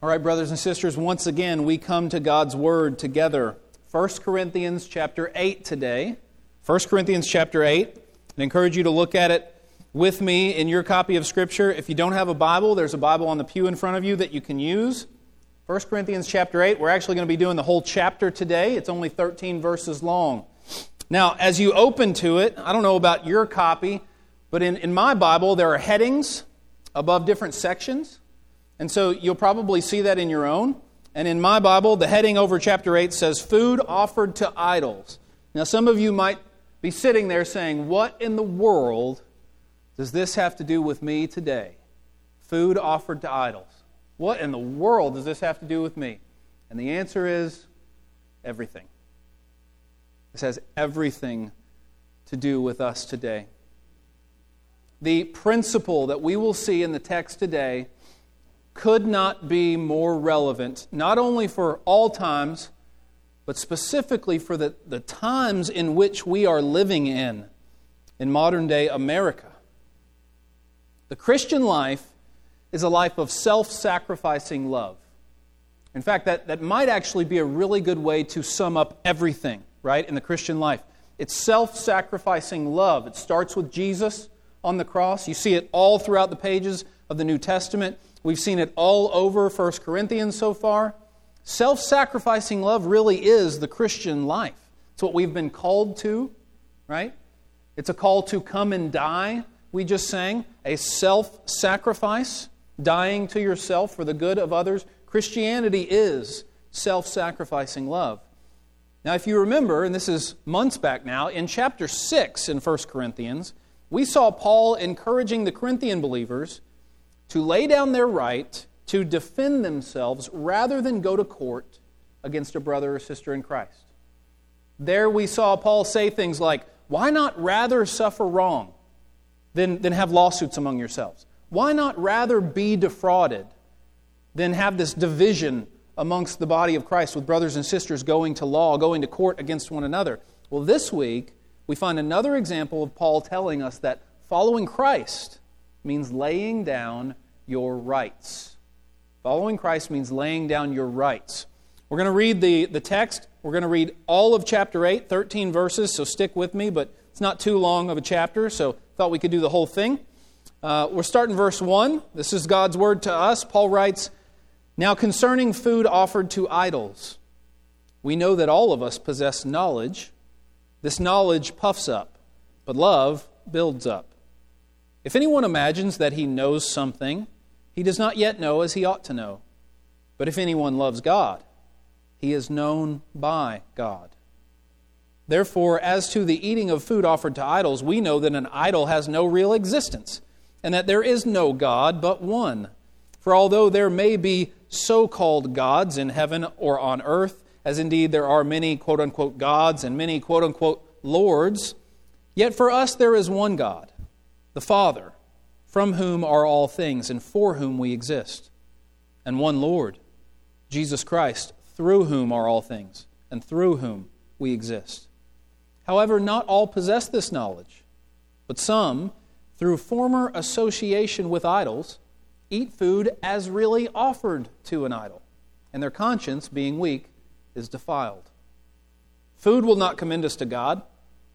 All right, brothers and sisters, once again we come to God's word together. 1 Corinthians chapter 8 today. 1 Corinthians chapter 8. I encourage you to look at it with me in your copy of Scripture. If you don't have a Bible, there's a Bible on the pew in front of you that you can use. 1 Corinthians chapter 8. We're actually going to be doing the whole chapter today. It's only 13 verses long. Now, as you open to it, I don't know about your copy, but in, in my Bible, there are headings above different sections. And so you'll probably see that in your own. And in my Bible, the heading over chapter 8 says, Food offered to idols. Now, some of you might be sitting there saying, What in the world does this have to do with me today? Food offered to idols. What in the world does this have to do with me? And the answer is everything. This has everything to do with us today. The principle that we will see in the text today could not be more relevant, not only for all times, but specifically for the, the times in which we are living in, in modern day America. The Christian life is a life of self sacrificing love. In fact, that, that might actually be a really good way to sum up everything, right, in the Christian life. It's self sacrificing love. It starts with Jesus on the cross. You see it all throughout the pages of the New Testament. We've seen it all over 1 Corinthians so far. Self sacrificing love really is the Christian life. It's what we've been called to, right? It's a call to come and die, we just sang. A self sacrifice, dying to yourself for the good of others. Christianity is self sacrificing love. Now, if you remember, and this is months back now, in chapter 6 in 1 Corinthians, we saw Paul encouraging the Corinthian believers to lay down their right to defend themselves rather than go to court against a brother or sister in Christ. There we saw Paul say things like, Why not rather suffer wrong than, than have lawsuits among yourselves? Why not rather be defrauded than have this division amongst the body of Christ with brothers and sisters going to law, going to court against one another? Well, this week, we find another example of Paul telling us that following Christ means laying down your rights. Following Christ means laying down your rights. We're going to read the, the text. We're going to read all of chapter 8, 13 verses, so stick with me, but it's not too long of a chapter, so thought we could do the whole thing. Uh, we're starting verse 1. This is God's word to us. Paul writes Now concerning food offered to idols, we know that all of us possess knowledge. This knowledge puffs up, but love builds up. If anyone imagines that he knows something, he does not yet know as he ought to know. But if anyone loves God, he is known by God. Therefore, as to the eating of food offered to idols, we know that an idol has no real existence, and that there is no God but one. For although there may be so called gods in heaven or on earth, as indeed there are many quote unquote gods and many quote unquote lords, yet for us there is one God the Father, from whom are all things and for whom we exist, and one Lord, Jesus Christ, through whom are all things and through whom we exist. However, not all possess this knowledge, but some, through former association with idols, eat food as really offered to an idol, and their conscience, being weak, is defiled. Food will not commend us to God.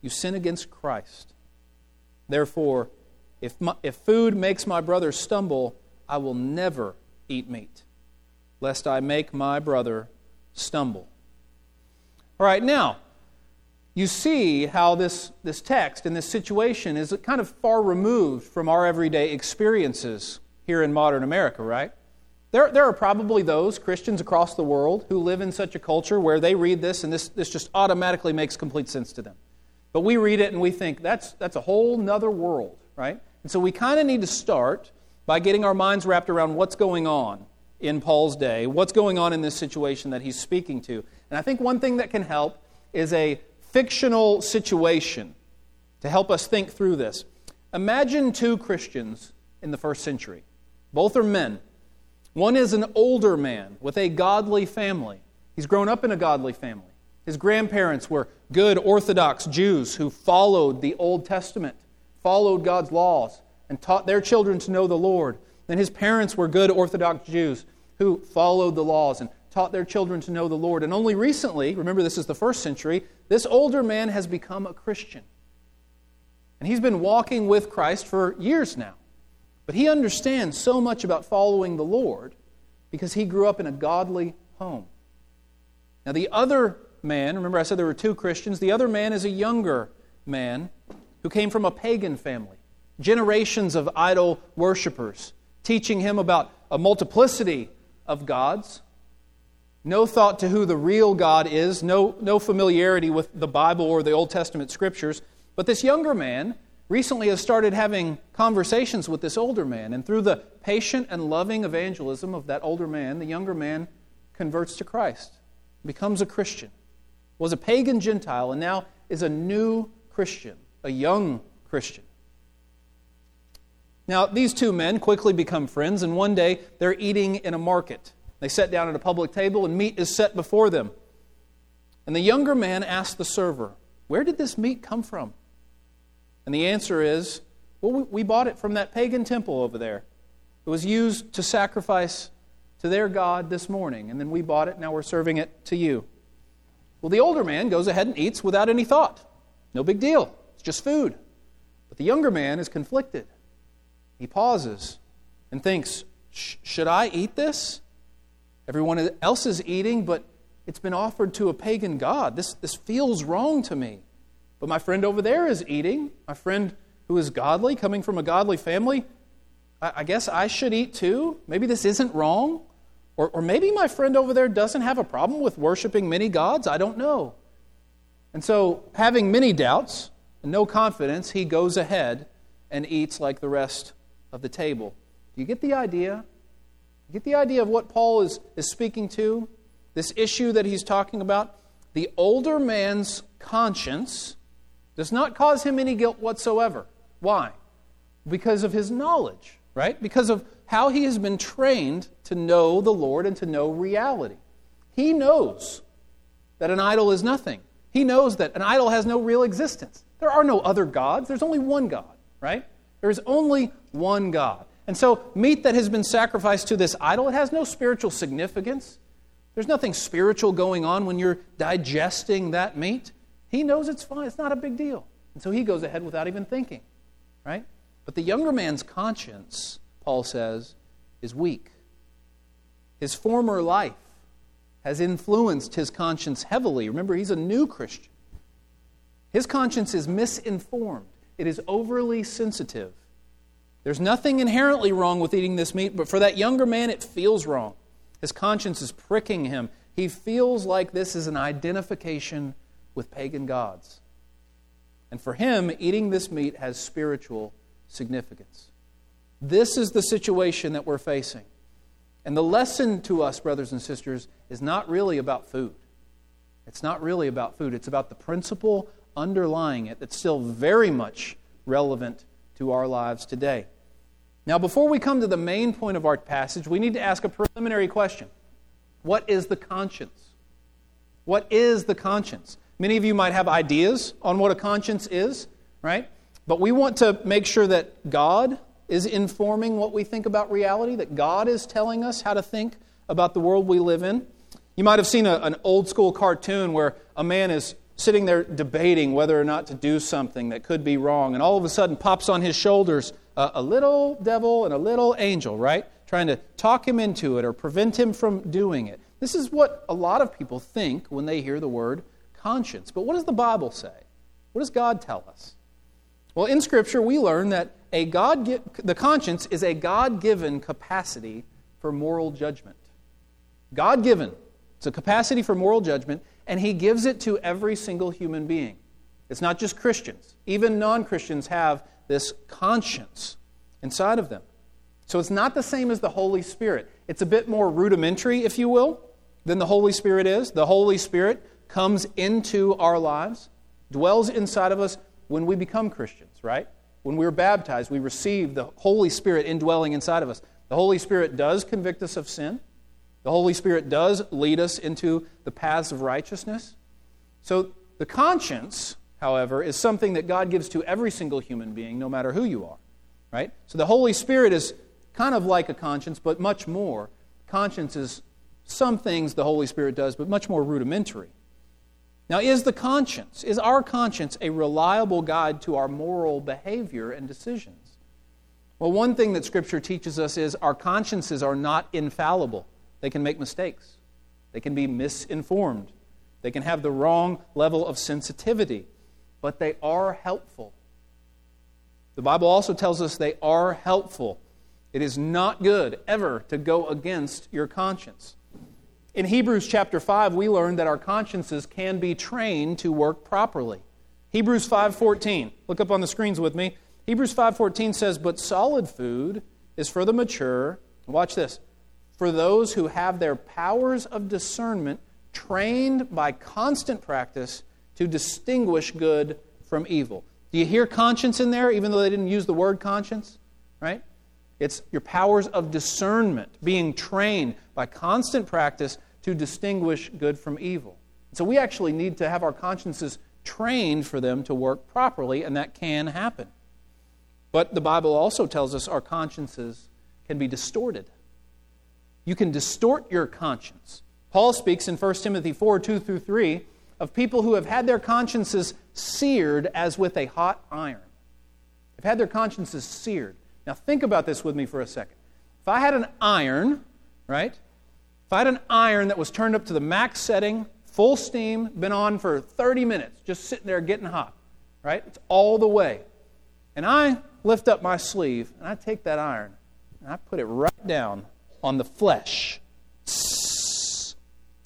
you sin against Christ. Therefore, if, my, if food makes my brother stumble, I will never eat meat, lest I make my brother stumble. All right, now, you see how this, this text and this situation is kind of far removed from our everyday experiences here in modern America, right? There, there are probably those Christians across the world who live in such a culture where they read this and this, this just automatically makes complete sense to them. But we read it and we think that's, that's a whole nother world, right? And so we kind of need to start by getting our minds wrapped around what's going on in Paul's day, what's going on in this situation that he's speaking to. And I think one thing that can help is a fictional situation to help us think through this. Imagine two Christians in the first century. Both are men. One is an older man with a godly family. He's grown up in a godly family. His grandparents were good Orthodox Jews who followed the Old Testament, followed God's laws, and taught their children to know the Lord. And his parents were good Orthodox Jews who followed the laws and taught their children to know the Lord. And only recently, remember this is the first century, this older man has become a Christian. And he's been walking with Christ for years now. But he understands so much about following the Lord because he grew up in a godly home. Now, the other man, remember I said there were two Christians, the other man is a younger man who came from a pagan family, generations of idol worshippers, teaching him about a multiplicity of gods, no thought to who the real God is, no, no familiarity with the Bible or the Old Testament scriptures. But this younger man recently has started having conversations with this older man, and through the patient and loving evangelism of that older man, the younger man converts to Christ, becomes a Christian, was a pagan Gentile, and now is a new Christian, a young Christian. Now, these two men quickly become friends, and one day they're eating in a market. They sit down at a public table, and meat is set before them. And the younger man asks the server, Where did this meat come from? And the answer is, Well, we bought it from that pagan temple over there. It was used to sacrifice to their God this morning, and then we bought it, now we're serving it to you. Well, the older man goes ahead and eats without any thought. No big deal, it's just food. But the younger man is conflicted. He pauses and thinks, Should I eat this? Everyone else is eating, but it's been offered to a pagan god. This, this feels wrong to me. But my friend over there is eating. My friend who is godly, coming from a godly family, I, I guess I should eat too. Maybe this isn't wrong. Or, or maybe my friend over there doesn't have a problem with worshiping many gods. I don't know. And so, having many doubts and no confidence, he goes ahead and eats like the rest of the table. Do you get the idea? You get the idea of what Paul is, is speaking to? This issue that he's talking about? The older man's conscience does not cause him any guilt whatsoever. Why? Because of his knowledge, right? Because of how he has been trained to know the Lord and to know reality. He knows that an idol is nothing. He knows that an idol has no real existence. There are no other gods. There's only one God, right? There is only one God. And so, meat that has been sacrificed to this idol, it has no spiritual significance. There's nothing spiritual going on when you're digesting that meat. He knows it's fine, it's not a big deal. And so he goes ahead without even thinking, right? But the younger man's conscience, Paul says, is weak. His former life has influenced his conscience heavily. Remember, he's a new Christian. His conscience is misinformed, it is overly sensitive. There's nothing inherently wrong with eating this meat, but for that younger man, it feels wrong. His conscience is pricking him. He feels like this is an identification with pagan gods. And for him, eating this meat has spiritual significance. This is the situation that we're facing. And the lesson to us, brothers and sisters, is not really about food. It's not really about food. It's about the principle underlying it that's still very much relevant to our lives today. Now, before we come to the main point of our passage, we need to ask a preliminary question What is the conscience? What is the conscience? Many of you might have ideas on what a conscience is, right? But we want to make sure that God is informing what we think about reality, that God is telling us how to think about the world we live in. You might have seen a, an old school cartoon where a man is sitting there debating whether or not to do something that could be wrong, and all of a sudden pops on his shoulders a, a little devil and a little angel, right? Trying to talk him into it or prevent him from doing it. This is what a lot of people think when they hear the word conscience. But what does the Bible say? What does God tell us? Well, in Scripture, we learn that a God, the conscience is a God given capacity for moral judgment. God given. It's a capacity for moral judgment, and He gives it to every single human being. It's not just Christians. Even non Christians have this conscience inside of them. So it's not the same as the Holy Spirit. It's a bit more rudimentary, if you will, than the Holy Spirit is. The Holy Spirit comes into our lives, dwells inside of us when we become Christians, right? When we're baptized, we receive the Holy Spirit indwelling inside of us. The Holy Spirit does convict us of sin. The Holy Spirit does lead us into the paths of righteousness. So the conscience, however, is something that God gives to every single human being, no matter who you are. Right? So the Holy Spirit is kind of like a conscience, but much more. Conscience is some things the Holy Spirit does, but much more rudimentary. Now, is the conscience, is our conscience a reliable guide to our moral behavior and decisions? Well, one thing that Scripture teaches us is our consciences are not infallible. They can make mistakes, they can be misinformed, they can have the wrong level of sensitivity, but they are helpful. The Bible also tells us they are helpful. It is not good ever to go against your conscience. In Hebrews chapter 5, we learn that our consciences can be trained to work properly. Hebrews 5:14. Look up on the screens with me. Hebrews 5:14 says, "But solid food is for the mature." Watch this. For those who have their powers of discernment trained by constant practice to distinguish good from evil. Do you hear conscience in there, even though they didn't use the word conscience? Right? It's your powers of discernment being trained by constant practice to distinguish good from evil. So we actually need to have our consciences trained for them to work properly, and that can happen. But the Bible also tells us our consciences can be distorted. You can distort your conscience. Paul speaks in 1 Timothy 4 2 through 3 of people who have had their consciences seared as with a hot iron. They've had their consciences seared. Now, think about this with me for a second. If I had an iron, right? If I had an iron that was turned up to the max setting, full steam, been on for 30 minutes, just sitting there getting hot, right? It's all the way. And I lift up my sleeve and I take that iron and I put it right down on the flesh.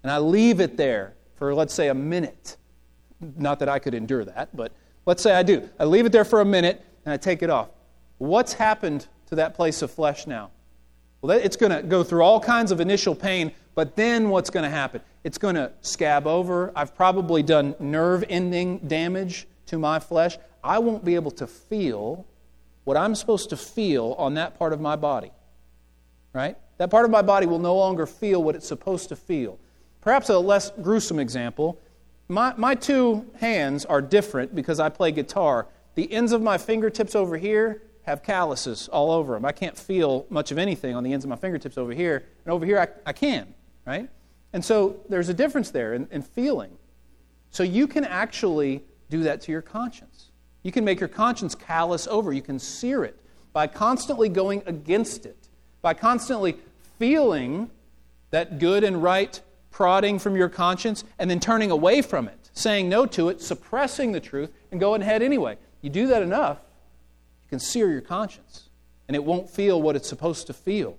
And I leave it there for, let's say, a minute. Not that I could endure that, but let's say I do. I leave it there for a minute and I take it off. What's happened to that place of flesh now? Well, it's going to go through all kinds of initial pain, but then what's going to happen? It's going to scab over. I've probably done nerve ending damage to my flesh. I won't be able to feel what I'm supposed to feel on that part of my body. Right? That part of my body will no longer feel what it's supposed to feel. Perhaps a less gruesome example my, my two hands are different because I play guitar. The ends of my fingertips over here have calluses all over them. I can't feel much of anything on the ends of my fingertips over here, and over here I, I can, right? And so there's a difference there in, in feeling. So you can actually do that to your conscience. You can make your conscience callous over. You can sear it by constantly going against it, by constantly feeling that good and right prodding from your conscience and then turning away from it, saying no to it, suppressing the truth, and going ahead anyway. You do that enough, can sear your conscience, and it won't feel what it's supposed to feel.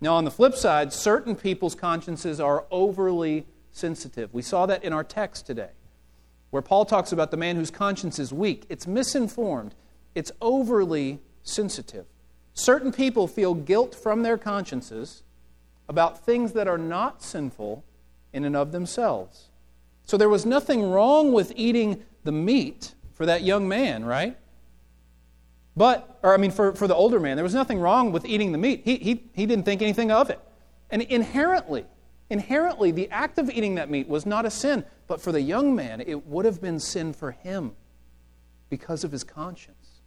Now, on the flip side, certain people's consciences are overly sensitive. We saw that in our text today, where Paul talks about the man whose conscience is weak. It's misinformed, it's overly sensitive. Certain people feel guilt from their consciences about things that are not sinful in and of themselves. So there was nothing wrong with eating the meat for that young man, right? But, or I mean, for, for the older man, there was nothing wrong with eating the meat. He, he, he didn't think anything of it. And inherently, inherently, the act of eating that meat was not a sin. But for the young man, it would have been sin for him because of his conscience.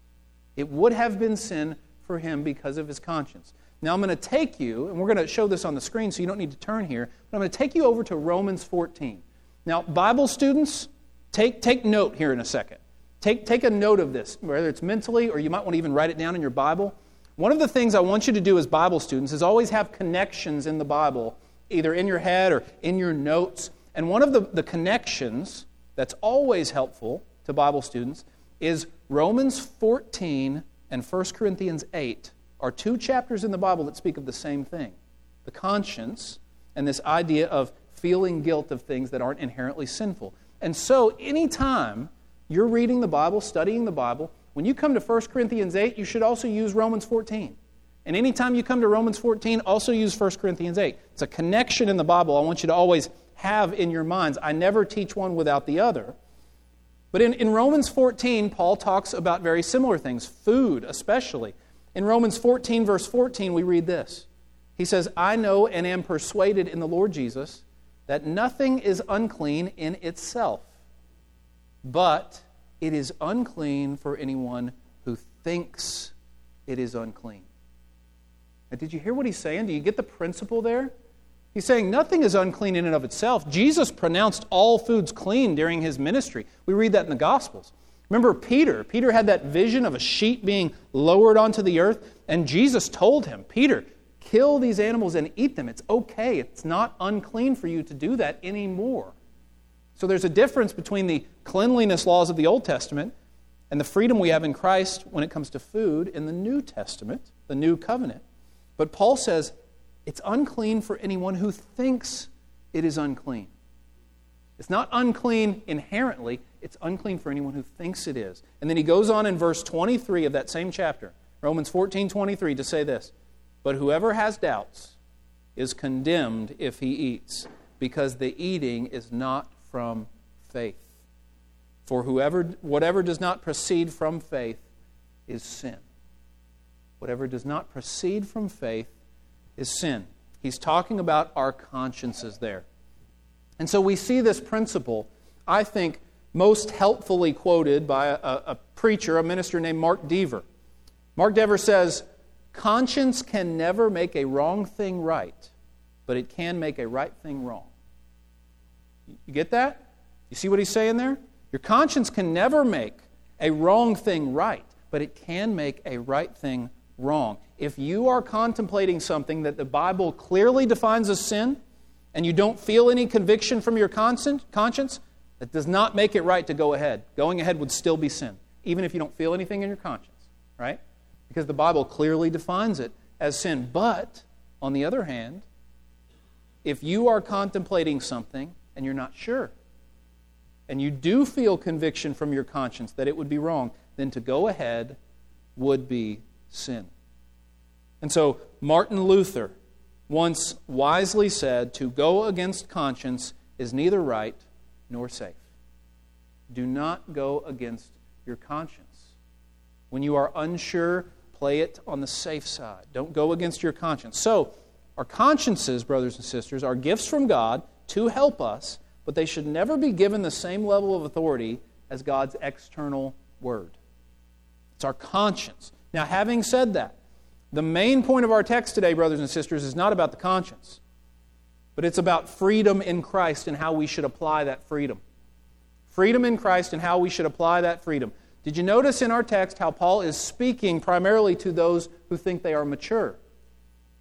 It would have been sin for him because of his conscience. Now, I'm going to take you, and we're going to show this on the screen so you don't need to turn here, but I'm going to take you over to Romans 14. Now, Bible students, take, take note here in a second. Take, take a note of this, whether it's mentally or you might want to even write it down in your Bible. One of the things I want you to do as Bible students is always have connections in the Bible, either in your head or in your notes. And one of the, the connections that's always helpful to Bible students is Romans 14 and 1 Corinthians 8 are two chapters in the Bible that speak of the same thing the conscience and this idea of feeling guilt of things that aren't inherently sinful. And so, anytime you're reading the Bible, studying the Bible, when you come to 1 Corinthians 8, you should also use Romans 14. And anytime you come to Romans 14, also use 1 Corinthians 8. It's a connection in the Bible I want you to always have in your minds. I never teach one without the other. But in, in Romans 14, Paul talks about very similar things, food especially. In Romans 14, verse 14, we read this He says, I know and am persuaded in the Lord Jesus that nothing is unclean in itself, but it is unclean for anyone who thinks it is unclean. Now, did you hear what he's saying? Do you get the principle there? He's saying nothing is unclean in and of itself. Jesus pronounced all foods clean during his ministry. We read that in the Gospels. Remember Peter? Peter had that vision of a sheep being lowered onto the earth, and Jesus told him, Peter, kill these animals and eat them. It's okay. It's not unclean for you to do that anymore. So there's a difference between the cleanliness laws of the Old Testament and the freedom we have in Christ when it comes to food in the New Testament, the New Covenant. But Paul says it's unclean for anyone who thinks it is unclean. It's not unclean inherently, it's unclean for anyone who thinks it is. And then he goes on in verse 23 of that same chapter, Romans 14 23, to say this But whoever has doubts is condemned if he eats, because the eating is not from faith. For whoever, whatever does not proceed from faith is sin. Whatever does not proceed from faith is sin. He's talking about our consciences there. And so we see this principle, I think, most helpfully quoted by a, a preacher, a minister named Mark Dever. Mark Dever says, Conscience can never make a wrong thing right, but it can make a right thing wrong. You get that? You see what he's saying there? Your conscience can never make a wrong thing right, but it can make a right thing wrong. If you are contemplating something that the Bible clearly defines as sin, and you don't feel any conviction from your conscience, that does not make it right to go ahead. Going ahead would still be sin, even if you don't feel anything in your conscience, right? Because the Bible clearly defines it as sin. But, on the other hand, if you are contemplating something and you're not sure, and you do feel conviction from your conscience that it would be wrong, then to go ahead would be sin. And so Martin Luther once wisely said to go against conscience is neither right nor safe. Do not go against your conscience. When you are unsure, play it on the safe side. Don't go against your conscience. So, our consciences, brothers and sisters, are gifts from God to help us, but they should never be given the same level of authority as God's external word. It's our conscience. Now, having said that, the main point of our text today, brothers and sisters, is not about the conscience, but it's about freedom in Christ and how we should apply that freedom. Freedom in Christ and how we should apply that freedom. Did you notice in our text how Paul is speaking primarily to those who think they are mature?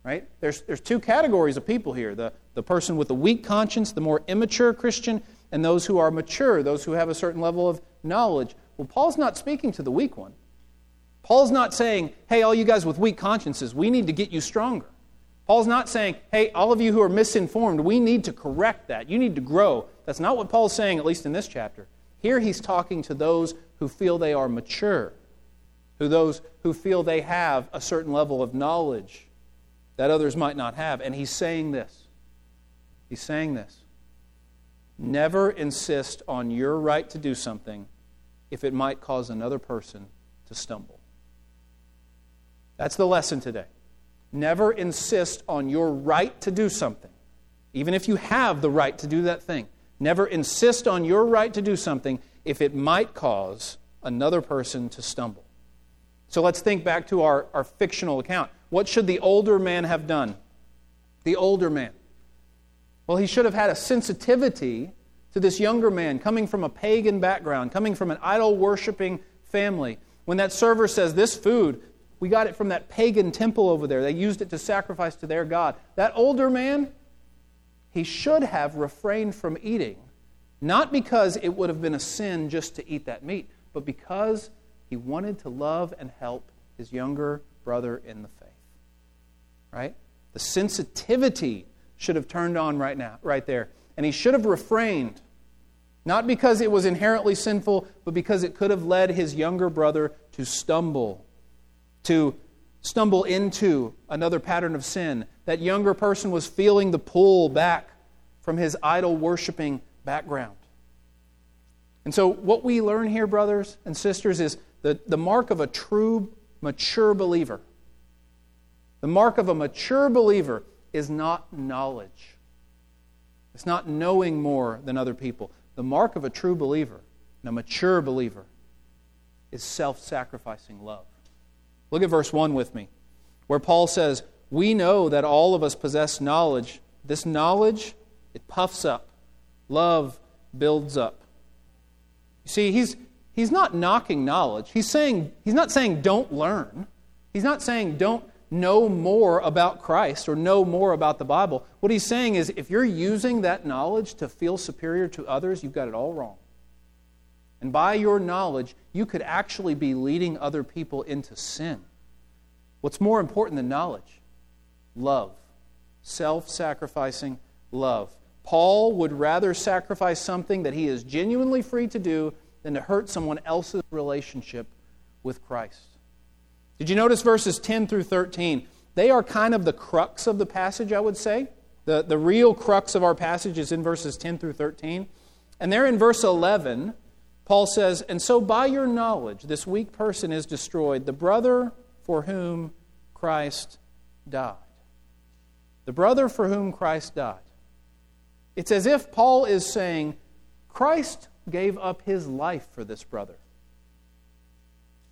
Right? There's, there's two categories of people here the, the person with a weak conscience, the more immature Christian, and those who are mature, those who have a certain level of knowledge. Well, Paul's not speaking to the weak one. Paul's not saying, hey, all you guys with weak consciences, we need to get you stronger. Paul's not saying, hey, all of you who are misinformed, we need to correct that. You need to grow. That's not what Paul's saying, at least in this chapter. Here he's talking to those who feel they are mature, who those who feel they have a certain level of knowledge that others might not have. And he's saying this. He's saying this. Never insist on your right to do something if it might cause another person to stumble. That's the lesson today. Never insist on your right to do something, even if you have the right to do that thing. Never insist on your right to do something if it might cause another person to stumble. So let's think back to our, our fictional account. What should the older man have done? The older man. Well, he should have had a sensitivity to this younger man coming from a pagan background, coming from an idol worshiping family. When that server says, This food, we got it from that pagan temple over there. They used it to sacrifice to their God. That older man, he should have refrained from eating, not because it would have been a sin just to eat that meat, but because he wanted to love and help his younger brother in the faith. Right? The sensitivity should have turned on right now, right there. And he should have refrained, not because it was inherently sinful, but because it could have led his younger brother to stumble to stumble into another pattern of sin. That younger person was feeling the pull back from his idol worshiping background. And so, what we learn here, brothers and sisters, is the, the mark of a true, mature believer. The mark of a mature believer is not knowledge, it's not knowing more than other people. The mark of a true believer and a mature believer is self sacrificing love. Look at verse 1 with me, where Paul says, We know that all of us possess knowledge. This knowledge, it puffs up. Love builds up. You see, he's, he's not knocking knowledge. He's, saying, he's not saying don't learn. He's not saying don't know more about Christ or know more about the Bible. What he's saying is if you're using that knowledge to feel superior to others, you've got it all wrong. And by your knowledge, you could actually be leading other people into sin. What's more important than knowledge? Love. Self sacrificing love. Paul would rather sacrifice something that he is genuinely free to do than to hurt someone else's relationship with Christ. Did you notice verses 10 through 13? They are kind of the crux of the passage, I would say. The, the real crux of our passage is in verses 10 through 13. And there in verse 11, Paul says, And so by your knowledge, this weak person is destroyed, the brother for whom Christ died. The brother for whom Christ died. It's as if Paul is saying, Christ gave up his life for this brother.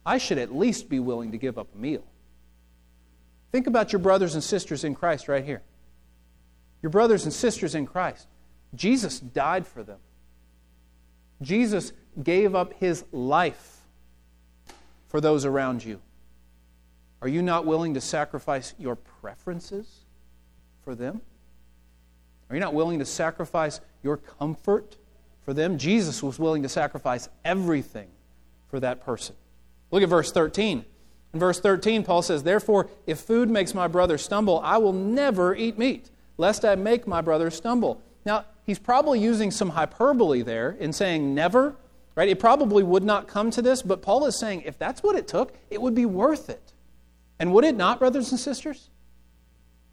I should at least be willing to give up a meal. Think about your brothers and sisters in Christ right here. Your brothers and sisters in Christ. Jesus died for them. Jesus gave up his life for those around you. Are you not willing to sacrifice your preferences for them? Are you not willing to sacrifice your comfort for them? Jesus was willing to sacrifice everything for that person. Look at verse 13. In verse 13, Paul says, Therefore, if food makes my brother stumble, I will never eat meat, lest I make my brother stumble. Now, he's probably using some hyperbole there in saying never, right? It probably would not come to this, but Paul is saying if that's what it took, it would be worth it. And would it not, brothers and sisters?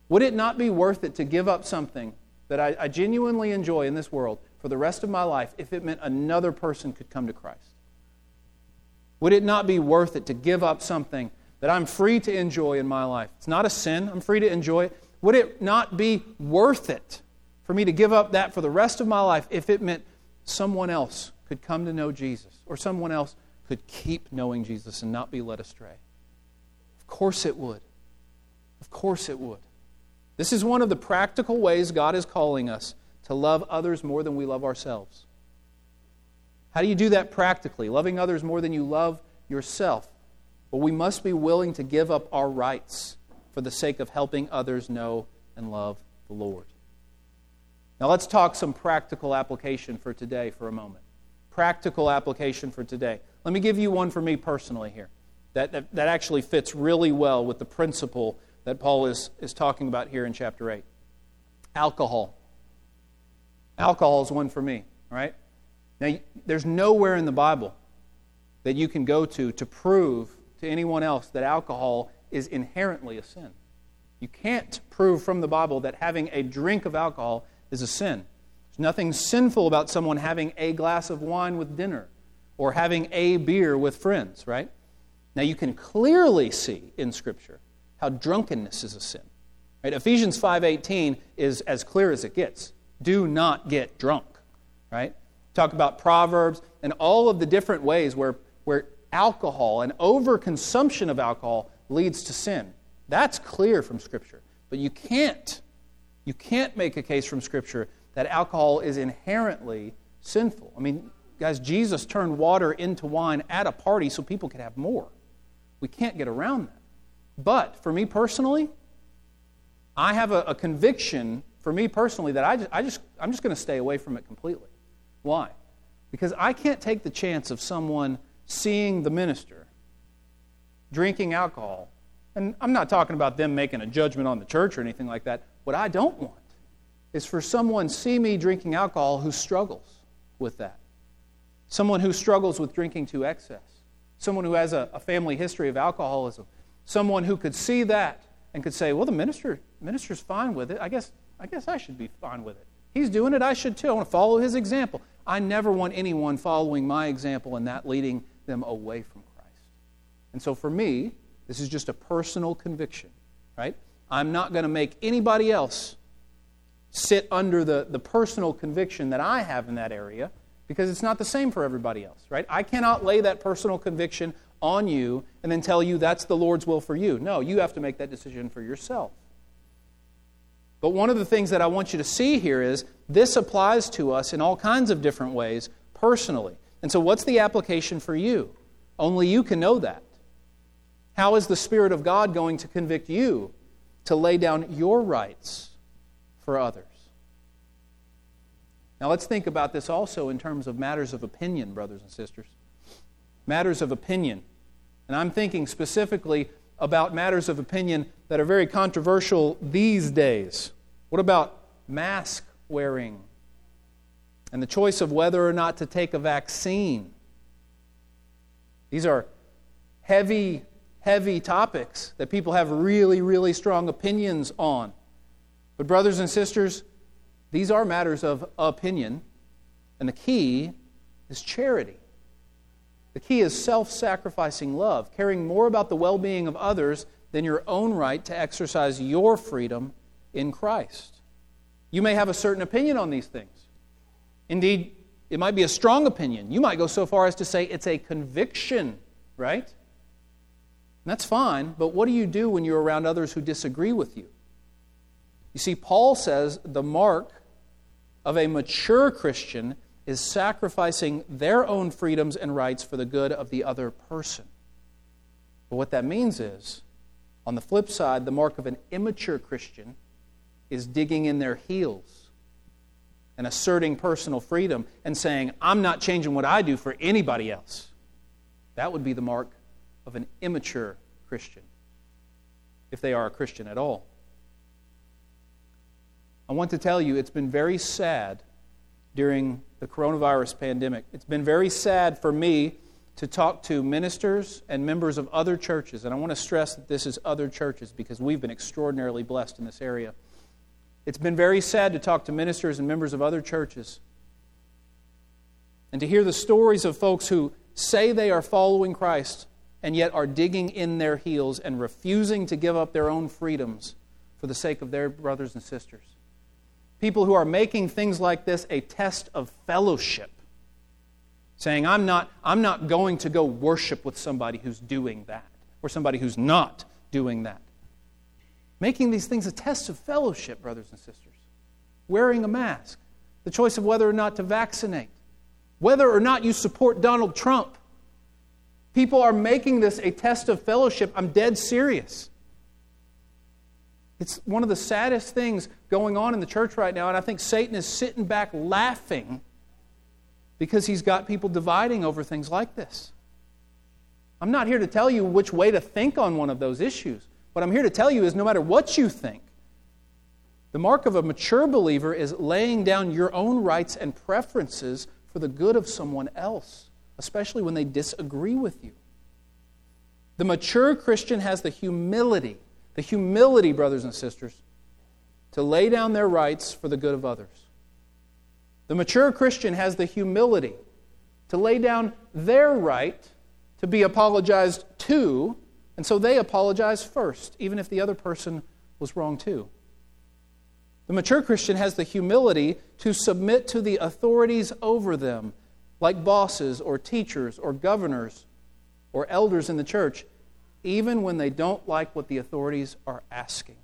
Would it not be worth it to give up something that I, I genuinely enjoy in this world for the rest of my life if it meant another person could come to Christ? Would it not be worth it to give up something that I'm free to enjoy in my life? It's not a sin, I'm free to enjoy it. Would it not be worth it for me to give up that for the rest of my life if it meant someone else could come to know Jesus or someone else could keep knowing Jesus and not be led astray? Of course it would. Of course it would. This is one of the practical ways God is calling us to love others more than we love ourselves. How do you do that practically? Loving others more than you love yourself. Well, we must be willing to give up our rights for the sake of helping others know and love the Lord. Now, let's talk some practical application for today for a moment. Practical application for today. Let me give you one for me personally here that, that, that actually fits really well with the principle that Paul is, is talking about here in chapter 8. Alcohol. Alcohol is one for me, right? Now, there's nowhere in the Bible that you can go to to prove to anyone else that alcohol is inherently a sin. You can't prove from the Bible that having a drink of alcohol is a sin. There's nothing sinful about someone having a glass of wine with dinner or having a beer with friends, right? Now you can clearly see in Scripture how drunkenness is a sin. Right? Ephesians 5:18 is as clear as it gets. Do not get drunk. Right? Talk about Proverbs and all of the different ways where, where alcohol and overconsumption of alcohol leads to sin. That's clear from Scripture. But you can't you can't make a case from Scripture that alcohol is inherently sinful. I mean, guys, Jesus turned water into wine at a party so people could have more. We can't get around that. But for me personally, I have a, a conviction for me personally that I just, I just, I'm just going to stay away from it completely. Why? Because I can't take the chance of someone seeing the minister drinking alcohol. And I'm not talking about them making a judgment on the church or anything like that. What I don't want is for someone see me drinking alcohol who struggles with that. Someone who struggles with drinking to excess. Someone who has a, a family history of alcoholism. someone who could see that and could say, well, the minister, minister's fine with it. I guess, I guess I should be fine with it. He's doing it, I should too. I want to follow his example. I never want anyone following my example and that leading them away from Christ. And so for me, this is just a personal conviction, right? I'm not going to make anybody else sit under the, the personal conviction that I have in that area because it's not the same for everybody else, right? I cannot lay that personal conviction on you and then tell you that's the Lord's will for you. No, you have to make that decision for yourself. But one of the things that I want you to see here is this applies to us in all kinds of different ways personally. And so, what's the application for you? Only you can know that. How is the Spirit of God going to convict you to lay down your rights for others? Now, let's think about this also in terms of matters of opinion, brothers and sisters. Matters of opinion. And I'm thinking specifically about matters of opinion that are very controversial these days. What about mask wearing and the choice of whether or not to take a vaccine? These are heavy, heavy topics that people have really, really strong opinions on. But, brothers and sisters, these are matters of opinion, and the key is charity. The key is self sacrificing love, caring more about the well being of others than your own right to exercise your freedom in Christ. You may have a certain opinion on these things. Indeed, it might be a strong opinion. You might go so far as to say it's a conviction, right? And that's fine, but what do you do when you're around others who disagree with you? You see, Paul says the mark of a mature Christian is sacrificing their own freedoms and rights for the good of the other person. But what that means is, on the flip side, the mark of an immature Christian is digging in their heels and asserting personal freedom and saying, I'm not changing what I do for anybody else. That would be the mark of an immature Christian, if they are a Christian at all. I want to tell you, it's been very sad during the coronavirus pandemic. It's been very sad for me to talk to ministers and members of other churches, and I want to stress that this is other churches because we've been extraordinarily blessed in this area. It's been very sad to talk to ministers and members of other churches and to hear the stories of folks who say they are following Christ and yet are digging in their heels and refusing to give up their own freedoms for the sake of their brothers and sisters. People who are making things like this a test of fellowship. Saying, I'm not, I'm not going to go worship with somebody who's doing that, or somebody who's not doing that. Making these things a test of fellowship, brothers and sisters. Wearing a mask, the choice of whether or not to vaccinate, whether or not you support Donald Trump. People are making this a test of fellowship. I'm dead serious. It's one of the saddest things going on in the church right now, and I think Satan is sitting back laughing because he's got people dividing over things like this. I'm not here to tell you which way to think on one of those issues. What I'm here to tell you is no matter what you think, the mark of a mature believer is laying down your own rights and preferences for the good of someone else, especially when they disagree with you. The mature Christian has the humility the humility, brothers and sisters, to lay down their rights for the good of others. The mature Christian has the humility to lay down their right to be apologized to, and so they apologize first, even if the other person was wrong too. The mature Christian has the humility to submit to the authorities over them, like bosses or teachers or governors or elders in the church, even when they don't like what the authorities are asking.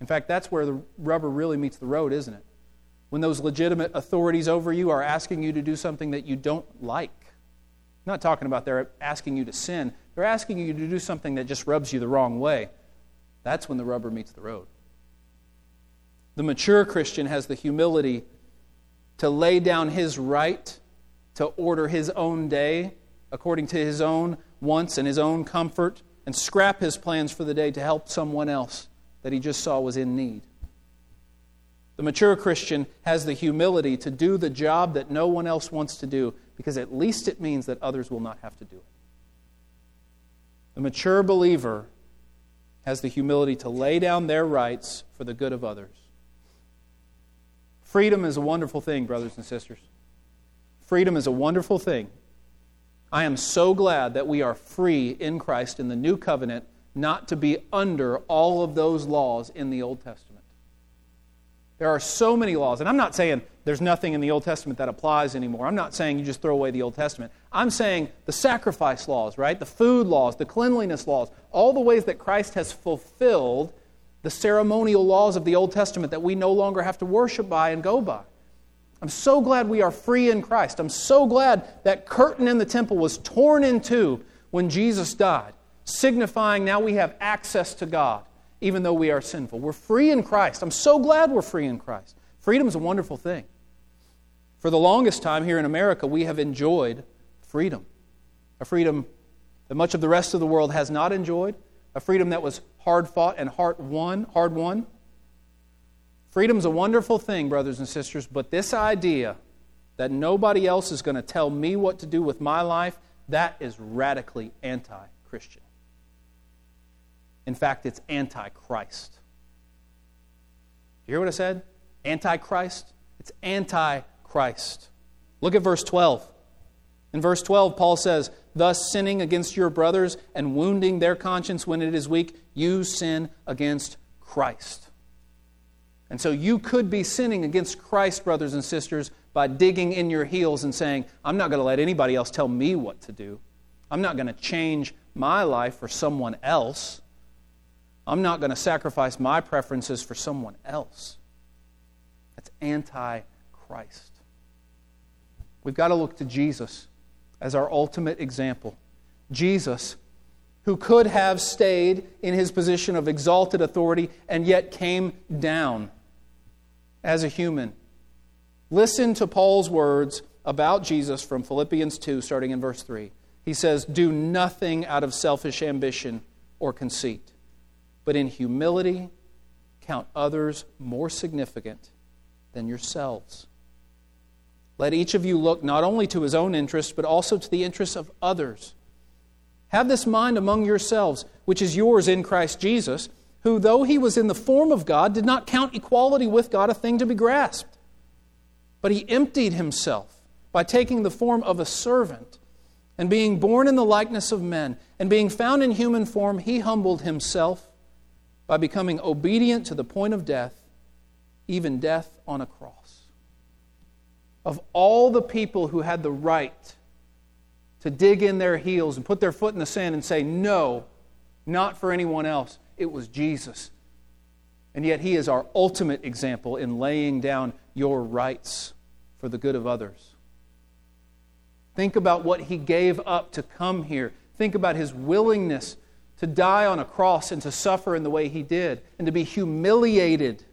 In fact, that's where the rubber really meets the road, isn't it? When those legitimate authorities over you are asking you to do something that you don't like. I'm not talking about they're asking you to sin, they're asking you to do something that just rubs you the wrong way. That's when the rubber meets the road. The mature Christian has the humility to lay down his right to order his own day according to his own wants and his own comfort and scrap his plans for the day to help someone else that he just saw was in need. The mature Christian has the humility to do the job that no one else wants to do because at least it means that others will not have to do it. The mature believer has the humility to lay down their rights for the good of others. Freedom is a wonderful thing, brothers and sisters. Freedom is a wonderful thing. I am so glad that we are free in Christ in the new covenant, not to be under all of those laws in the Old Testament. There are so many laws, and I'm not saying there's nothing in the Old Testament that applies anymore. I'm not saying you just throw away the Old Testament. I'm saying the sacrifice laws, right? The food laws, the cleanliness laws, all the ways that Christ has fulfilled the ceremonial laws of the Old Testament that we no longer have to worship by and go by. I'm so glad we are free in Christ. I'm so glad that curtain in the temple was torn in two when Jesus died, signifying now we have access to God, even though we are sinful. We're free in Christ. I'm so glad we're free in Christ. Freedom is a wonderful thing. For the longest time here in America, we have enjoyed freedom. A freedom that much of the rest of the world has not enjoyed, a freedom that was hard fought and hard won, hard won. Freedom's a wonderful thing, brothers and sisters, but this idea that nobody else is going to tell me what to do with my life, that is radically anti Christian. In fact, it's anti Christ. You hear what I said? Anti Christ? It's anti Christ. Look at verse 12. In verse 12, Paul says, Thus, sinning against your brothers and wounding their conscience when it is weak, you sin against Christ. And so you could be sinning against Christ, brothers and sisters, by digging in your heels and saying, I'm not going to let anybody else tell me what to do. I'm not going to change my life for someone else. I'm not going to sacrifice my preferences for someone else. That's anti Christ. We've got to look to Jesus as our ultimate example. Jesus, who could have stayed in his position of exalted authority and yet came down as a human. Listen to Paul's words about Jesus from Philippians 2, starting in verse 3. He says, Do nothing out of selfish ambition or conceit, but in humility count others more significant than yourselves. Let each of you look not only to his own interests, but also to the interests of others. Have this mind among yourselves, which is yours in Christ Jesus, who, though he was in the form of God, did not count equality with God a thing to be grasped. But he emptied himself by taking the form of a servant, and being born in the likeness of men, and being found in human form, he humbled himself by becoming obedient to the point of death, even death on a cross of all the people who had the right to dig in their heels and put their foot in the sand and say, No, not for anyone else, it was Jesus. And yet, He is our ultimate example in laying down your rights for the good of others. Think about what He gave up to come here. Think about His willingness to die on a cross and to suffer in the way He did and to be humiliated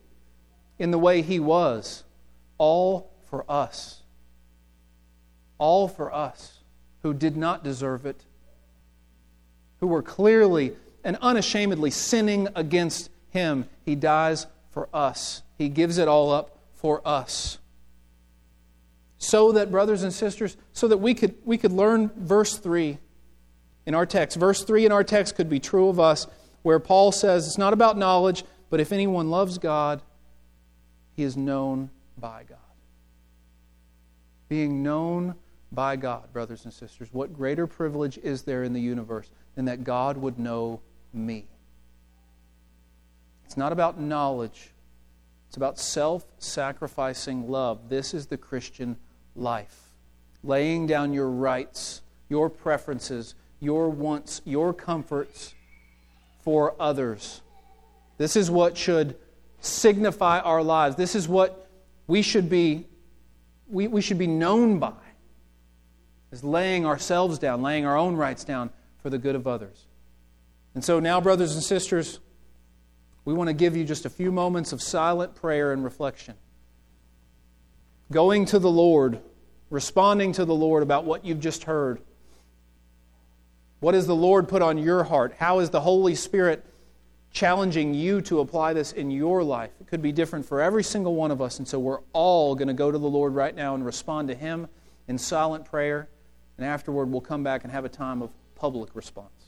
in the way He was, all for us. All for us who did not deserve it, who were clearly and unashamedly sinning against Him. He dies for us, He gives it all up for us. So that, brothers and sisters, so that we could, we could learn verse 3 in our text. Verse 3 in our text could be true of us, where Paul says it's not about knowledge, but if anyone loves God, he is known by God being known by God, brothers and sisters. What greater privilege is there in the universe than that God would know me? It's not about knowledge, it's about self sacrificing love. This is the Christian life. Laying down your rights, your preferences, your wants, your comforts for others. This is what should signify our lives. This is what we should be we, we should be known by is laying ourselves down, laying our own rights down for the good of others. And so now, brothers and sisters, we want to give you just a few moments of silent prayer and reflection. Going to the Lord, responding to the Lord about what you've just heard. What has the Lord put on your heart? How is the Holy Spirit challenging you to apply this in your life. It could be different for every single one of us. And so we're all going to go to the Lord right now and respond to Him in silent prayer. And afterward, we'll come back and have a time of public response.